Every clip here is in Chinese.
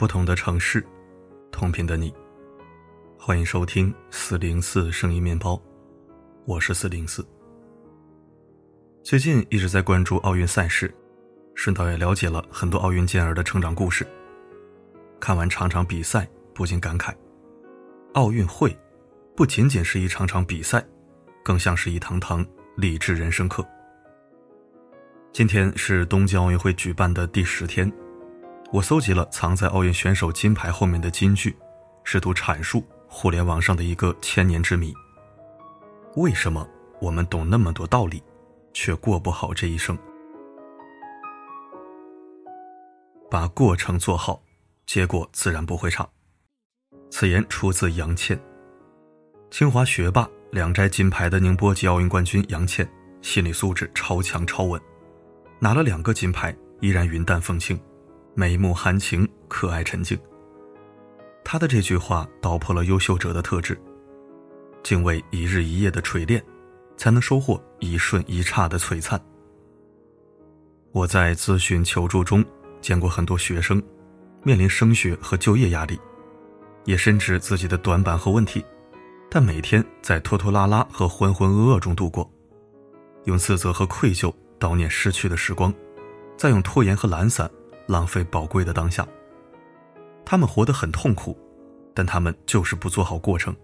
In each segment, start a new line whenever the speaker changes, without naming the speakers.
不同的城市，同频的你，欢迎收听四零四声音面包，我是四零四。最近一直在关注奥运赛事，顺道也了解了很多奥运健儿的成长故事。看完场场比赛，不禁感慨：奥运会不仅仅是一场场比赛，更像是一堂堂励志人生课。今天是东京奥运会举办的第十天。我搜集了藏在奥运选手金牌后面的金句，试图阐述互联网上的一个千年之谜：为什么我们懂那么多道理，却过不好这一生？把过程做好，结果自然不会差。此言出自杨倩。清华学霸、两摘金牌的宁波籍奥运冠军杨倩，心理素质超强超稳，拿了两个金牌依然云淡风轻。眉目含情，可爱沉静。他的这句话道破了优秀者的特质：敬畏一日一夜的锤炼，才能收获一瞬一刹的璀璨。我在咨询求助中见过很多学生，面临升学和就业压力，也深知自己的短板和问题，但每天在拖拖拉拉和浑浑噩噩中度过，用自责和愧疚悼念失去的时光，再用拖延和懒散。浪费宝贵的当下。他们活得很痛苦，但他们就是不做好过程。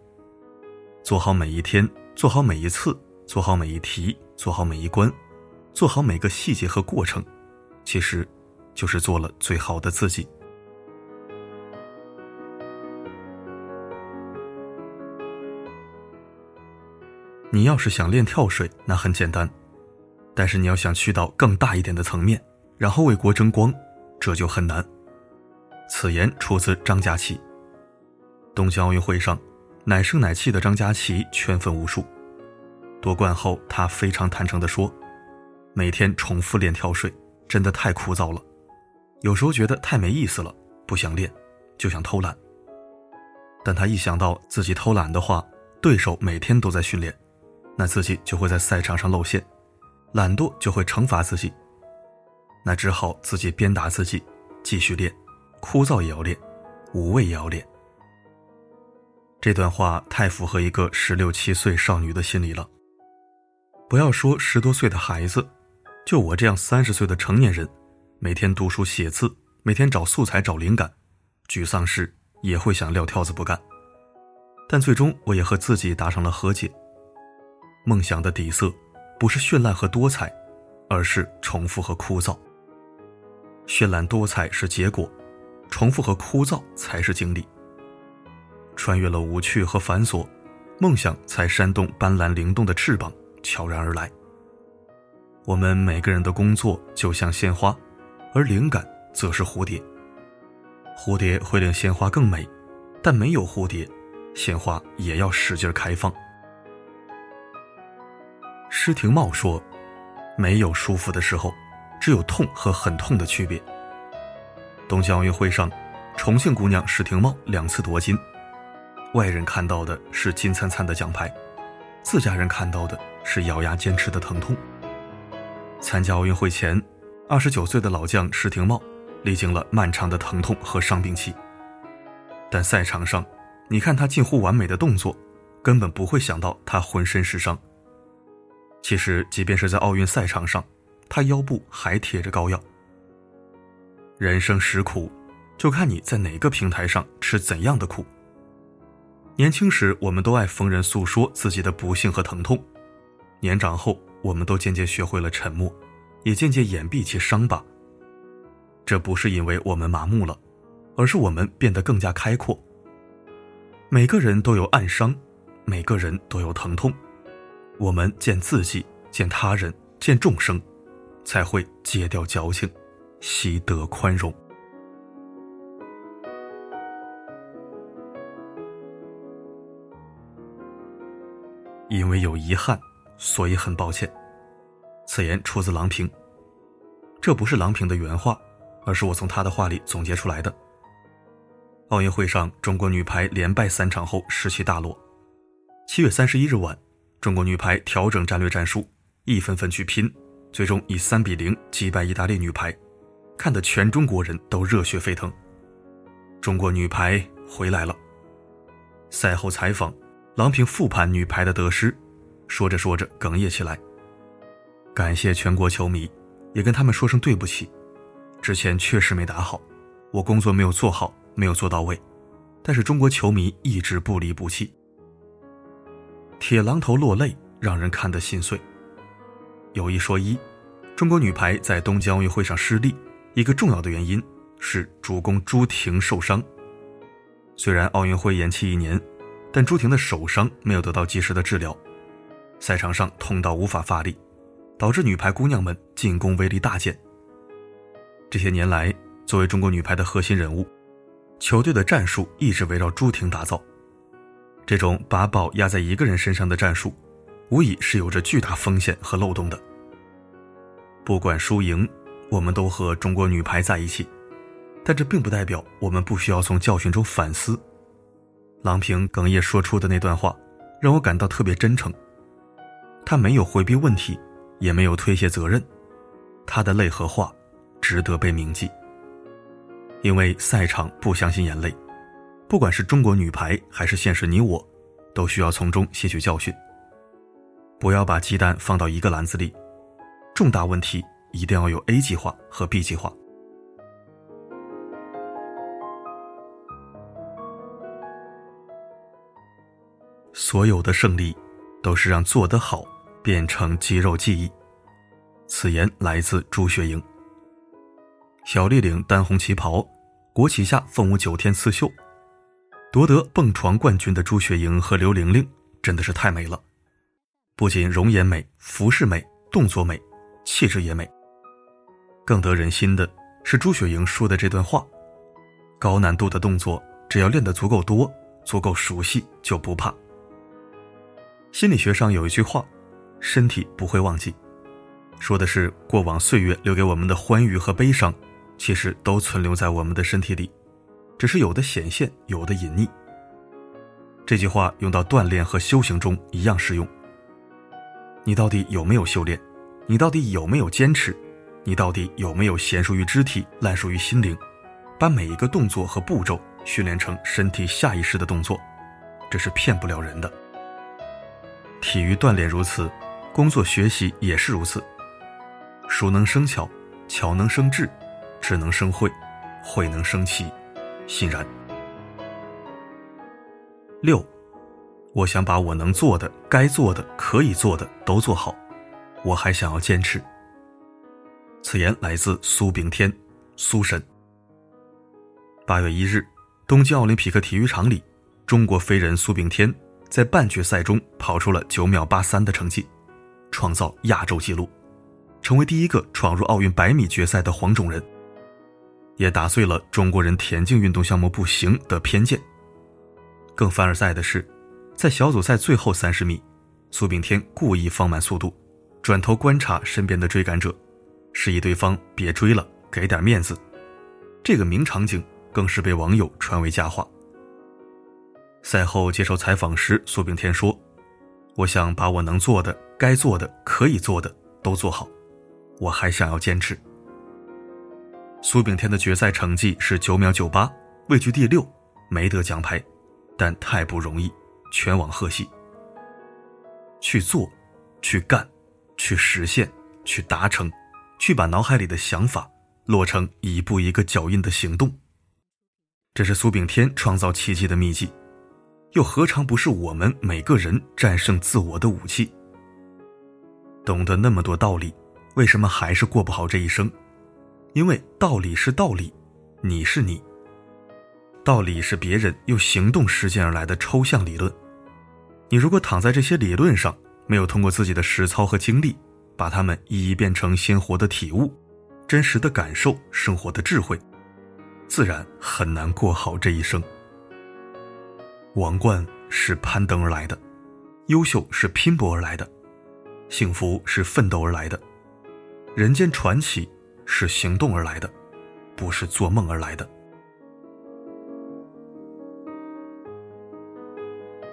做好每一天，做好每一次，做好每一题，做好每一关，做好每个细节和过程，其实，就是做了最好的自己。你要是想练跳水，那很简单；但是你要想去到更大一点的层面，然后为国争光。这就很难。此言出自张佳琪。东京奥运会上，奶声奶气的张佳琪圈粉无数。夺冠后，他非常坦诚地说：“每天重复练跳水，真的太枯燥了。有时候觉得太没意思了，不想练，就想偷懒。但他一想到自己偷懒的话，对手每天都在训练，那自己就会在赛场上露馅，懒惰就会惩罚自己。”那只好自己鞭打自己，继续练，枯燥也要练，无味也要练。这段话太符合一个十六七岁少女的心理了。不要说十多岁的孩子，就我这样三十岁的成年人，每天读书写字，每天找素材找灵感，沮丧时也会想撂挑子不干。但最终我也和自己达成了和解。梦想的底色，不是绚烂和多彩，而是重复和枯燥。绚烂多彩是结果，重复和枯燥才是经历。穿越了无趣和繁琐，梦想才扇动斑斓灵动的翅膀，悄然而来。我们每个人的工作就像鲜花，而灵感则是蝴蝶。蝴蝶会令鲜花更美，但没有蝴蝶，鲜花也要使劲开放。施廷懋说：“没有舒服的时候。”只有痛和很痛的区别。东京奥运会上，重庆姑娘史廷茂两次夺金，外人看到的是金灿灿的奖牌，自家人看到的是咬牙坚持的疼痛。参加奥运会前，二十九岁的老将史廷茂历经了漫长的疼痛和伤病期。但赛场上，你看他近乎完美的动作，根本不会想到他浑身是伤。其实，即便是在奥运赛场上。他腰部还贴着膏药。人生实苦，就看你在哪个平台上吃怎样的苦。年轻时，我们都爱逢人诉说自己的不幸和疼痛；年长后，我们都渐渐学会了沉默，也渐渐掩蔽其伤疤。这不是因为我们麻木了，而是我们变得更加开阔。每个人都有暗伤，每个人都有疼痛。我们见自己，见他人，见众生。才会戒掉矫情，习得宽容。因为有遗憾，所以很抱歉。此言出自郎平。这不是郎平的原话，而是我从他的话里总结出来的。奥运会上，中国女排连败三场后士气大落。七月三十一日晚，中国女排调整战略战术，一分分去拼。最终以三比零击败意大利女排，看得全中国人都热血沸腾。中国女排回来了。赛后采访，郎平复盘女排的得失，说着说着哽咽起来。感谢全国球迷，也跟他们说声对不起。之前确实没打好，我工作没有做好，没有做到位。但是中国球迷一直不离不弃。铁榔头落泪，让人看得心碎。有一说一，中国女排在东京奥运会上失利，一个重要的原因是主攻朱婷受伤。虽然奥运会延期一年，但朱婷的手伤没有得到及时的治疗，赛场上痛到无法发力。导致女排姑娘们进攻威力大减。这些年来，作为中国女排的核心人物，球队的战术一直围绕朱婷打造。这种把宝压在一个人身上的战术，无疑是有着巨大风险和漏洞的。不管输赢，我们都和中国女排在一起，但这并不代表我们不需要从教训中反思。郎平哽咽说出的那段话，让我感到特别真诚。她没有回避问题。也没有推卸责任，他的泪和话，值得被铭记。因为赛场不相信眼泪，不管是中国女排还是现实你我，都需要从中吸取教训。不要把鸡蛋放到一个篮子里，重大问题一定要有 A 计划和 B 计划。所有的胜利，都是让做得好。变成肌肉记忆。此言来自朱雪莹。小立领单红旗袍，国旗下凤舞九天刺绣，夺得蹦床冠军的朱雪莹和刘玲玲真的是太美了，不仅容颜美、服饰美、动作美、气质也美。更得人心的是朱雪莹说的这段话：高难度的动作，只要练得足够多、足够熟悉，就不怕。心理学上有一句话。身体不会忘记，说的是过往岁月留给我们的欢愉和悲伤，其实都存留在我们的身体里，只是有的显现，有的隐匿。这句话用到锻炼和修行中一样适用。你到底有没有修炼？你到底有没有坚持？你到底有没有娴熟于肢体，烂熟于心灵，把每一个动作和步骤训练成身体下意识的动作？这是骗不了人的。体育锻炼如此。工作学习也是如此，熟能生巧，巧能生智，智能生慧，慧能生奇，欣然。六，我想把我能做的、该做的、可以做的都做好，我还想要坚持。此言来自苏炳添，苏神。八月一日，东京奥林匹克体育场里，中国飞人苏炳添在半决赛中跑出了九秒八三的成绩。创造亚洲纪录，成为第一个闯入奥运百米决赛的黄种人，也打碎了中国人田径运动项目不行的偏见。更凡尔赛的是，在小组赛最后三十米，苏炳添故意放慢速度，转头观察身边的追赶者，示意对方别追了，给点面子。这个名场景更是被网友传为佳话。赛后接受采访时，苏炳添说。我想把我能做的、该做的、可以做的都做好，我还想要坚持。苏炳添的决赛成绩是九秒九八，位居第六，没得奖牌，但太不容易，全网贺喜。去做，去干，去实现，去达成，去把脑海里的想法落成一步一个脚印的行动，这是苏炳添创造奇迹的秘籍。又何尝不是我们每个人战胜自我的武器？懂得那么多道理，为什么还是过不好这一生？因为道理是道理，你是你。道理是别人用行动实践而来的抽象理论。你如果躺在这些理论上，没有通过自己的实操和经历，把它们一一变成鲜活的体悟、真实的感受、生活的智慧，自然很难过好这一生。王冠是攀登而来的，优秀是拼搏而来的，幸福是奋斗而来的，人间传奇是行动而来的，不是做梦而来的。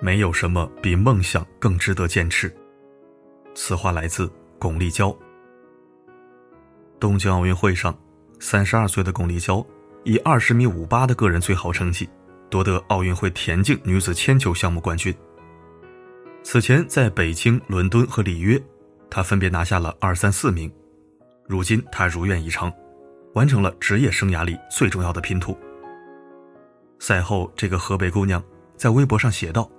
没有什么比梦想更值得坚持。此话来自巩立姣。东京奥运会上，三十二岁的巩立姣以二十米五八的个人最好成绩，夺得奥运会田径女子铅球项目冠军。此前在北京、伦敦和里约，他分别拿下了二三四名。如今他如愿以偿，完成了职业生涯里最重要的拼图。赛后，这个河北姑娘在微博上写道：“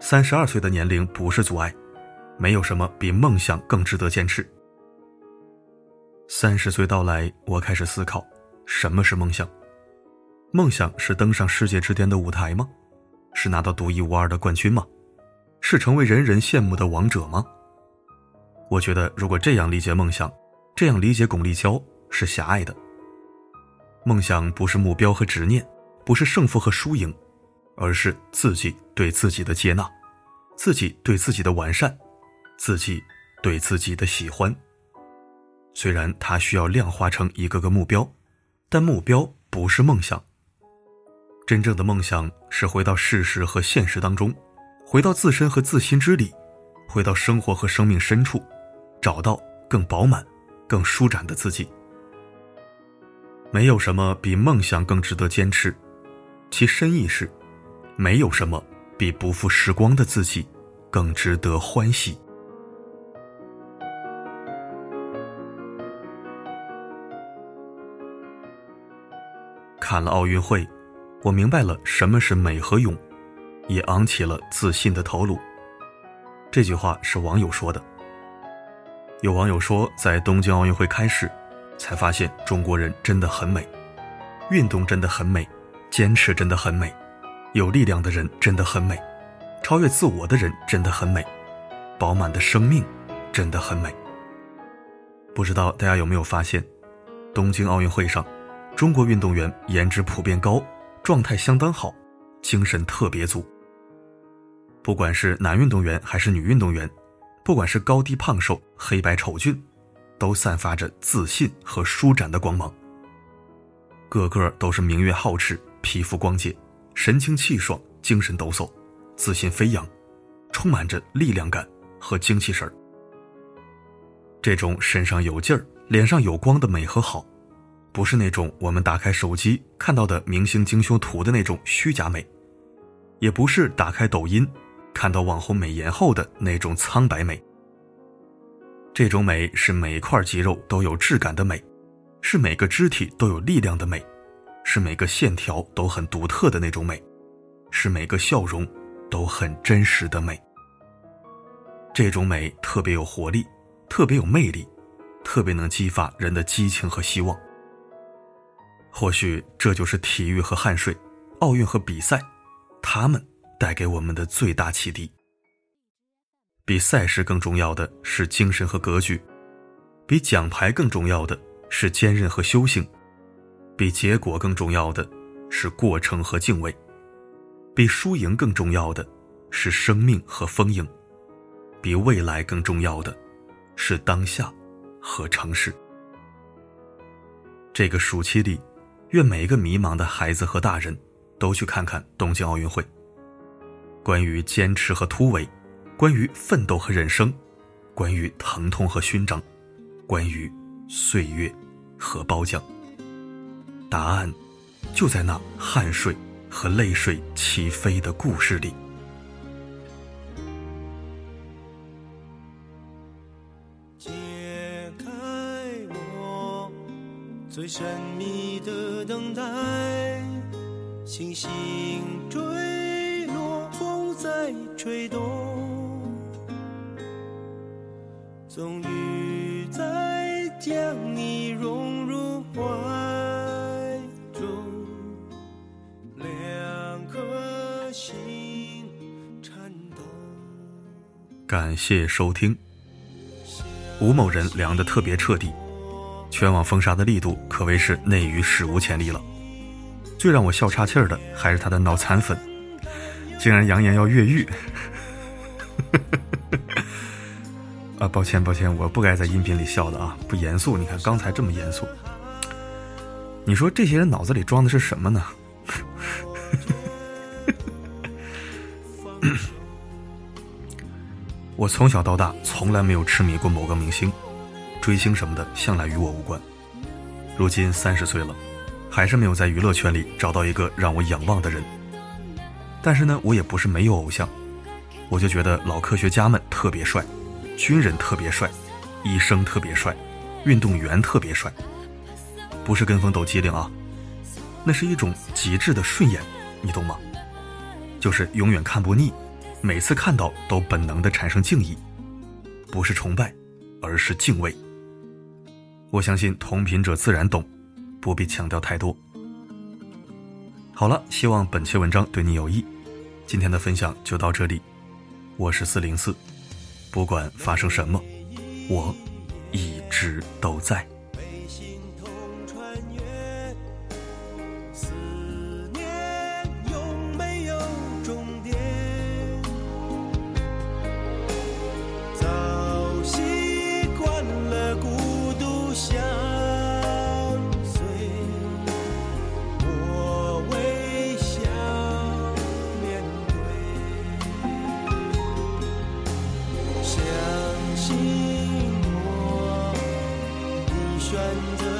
三十二岁的年龄不是阻碍，没有什么比梦想更值得坚持。”三十岁到来，我开始思考，什么是梦想？梦想是登上世界之巅的舞台吗？是拿到独一无二的冠军吗？是成为人人羡慕的王者吗？我觉得，如果这样理解梦想，这样理解巩立姣是狭隘的。梦想不是目标和执念。不是胜负和输赢，而是自己对自己的接纳，自己对自己的完善，自己对自己的喜欢。虽然它需要量化成一个个目标，但目标不是梦想。真正的梦想是回到事实和现实当中，回到自身和自心之里，回到生活和生命深处，找到更饱满、更舒展的自己。没有什么比梦想更值得坚持。其深意是，没有什么比不负时光的自己更值得欢喜。看了奥运会，我明白了什么是美和勇，也昂起了自信的头颅。这句话是网友说的。有网友说，在东京奥运会开始，才发现中国人真的很美，运动真的很美。坚持真的很美，有力量的人真的很美，超越自我的人真的很美，饱满的生命真的很美。不知道大家有没有发现，东京奥运会上，中国运动员颜值普遍高，状态相当好，精神特别足。不管是男运动员还是女运动员，不管是高低胖瘦、黑白丑俊，都散发着自信和舒展的光芒。个个都是明月皓齿。皮肤光洁，神清气爽，精神抖擞，自信飞扬，充满着力量感和精气神儿。这种身上有劲儿、脸上有光的美和好，不是那种我们打开手机看到的明星精修图的那种虚假美，也不是打开抖音看到网红美颜后的那种苍白美。这种美是每块肌肉都有质感的美，是每个肢体都有力量的美。是每个线条都很独特的那种美，是每个笑容都很真实的美。这种美特别有活力，特别有魅力，特别能激发人的激情和希望。或许这就是体育和汗水，奥运和比赛，他们带给我们的最大启迪。比赛事更重要的是精神和格局，比奖牌更重要的是坚韧和修行。比结果更重要的是过程和敬畏，比输赢更重要的是生命和丰盈，比未来更重要的是当下和城市。这个暑期里，愿每一个迷茫的孩子和大人都去看看东京奥运会。关于坚持和突围，关于奋斗和人生，关于疼痛和勋章，关于岁月和褒奖。答案就在那汗水和泪水起飞的故事里。
解开我最神秘的等待，星星坠落，风在吹动，终于
感谢收听。吴某人凉得特别彻底，全网封杀的力度可谓是内娱史无前例了。最让我笑岔气儿的还是他的脑残粉，竟然扬言要越狱。啊，抱歉抱歉，我不该在音频里笑的啊，不严肃。你看刚才这么严肃，你说这些人脑子里装的是什么呢？我从小到大从来没有痴迷过某个明星，追星什么的向来与我无关。如今三十岁了，
还是没有在娱乐圈里找到一个让我仰望的人。但是呢，我也不是没有偶像，我就觉得老科学家们特别帅，军人特别帅，医生特别帅，运动员特别帅。不是跟风抖机灵啊，那是一种极致的顺眼，你懂吗？就是永远看不腻，每次看到都本能的产生敬意，不是崇拜，而是敬畏。我相信同频者自然懂，不必强调太多。好了，希望本期文章对你有益。今天的分享就到这里，我是四零四，不管发生什么，我一直都在。寂寞你选择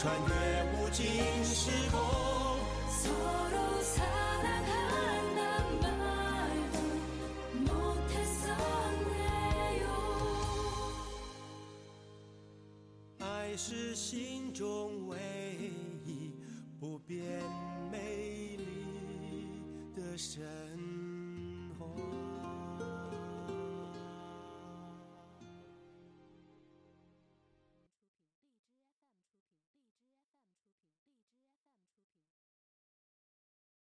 穿越无尽时空，爱
是心中唯一不变美丽的神。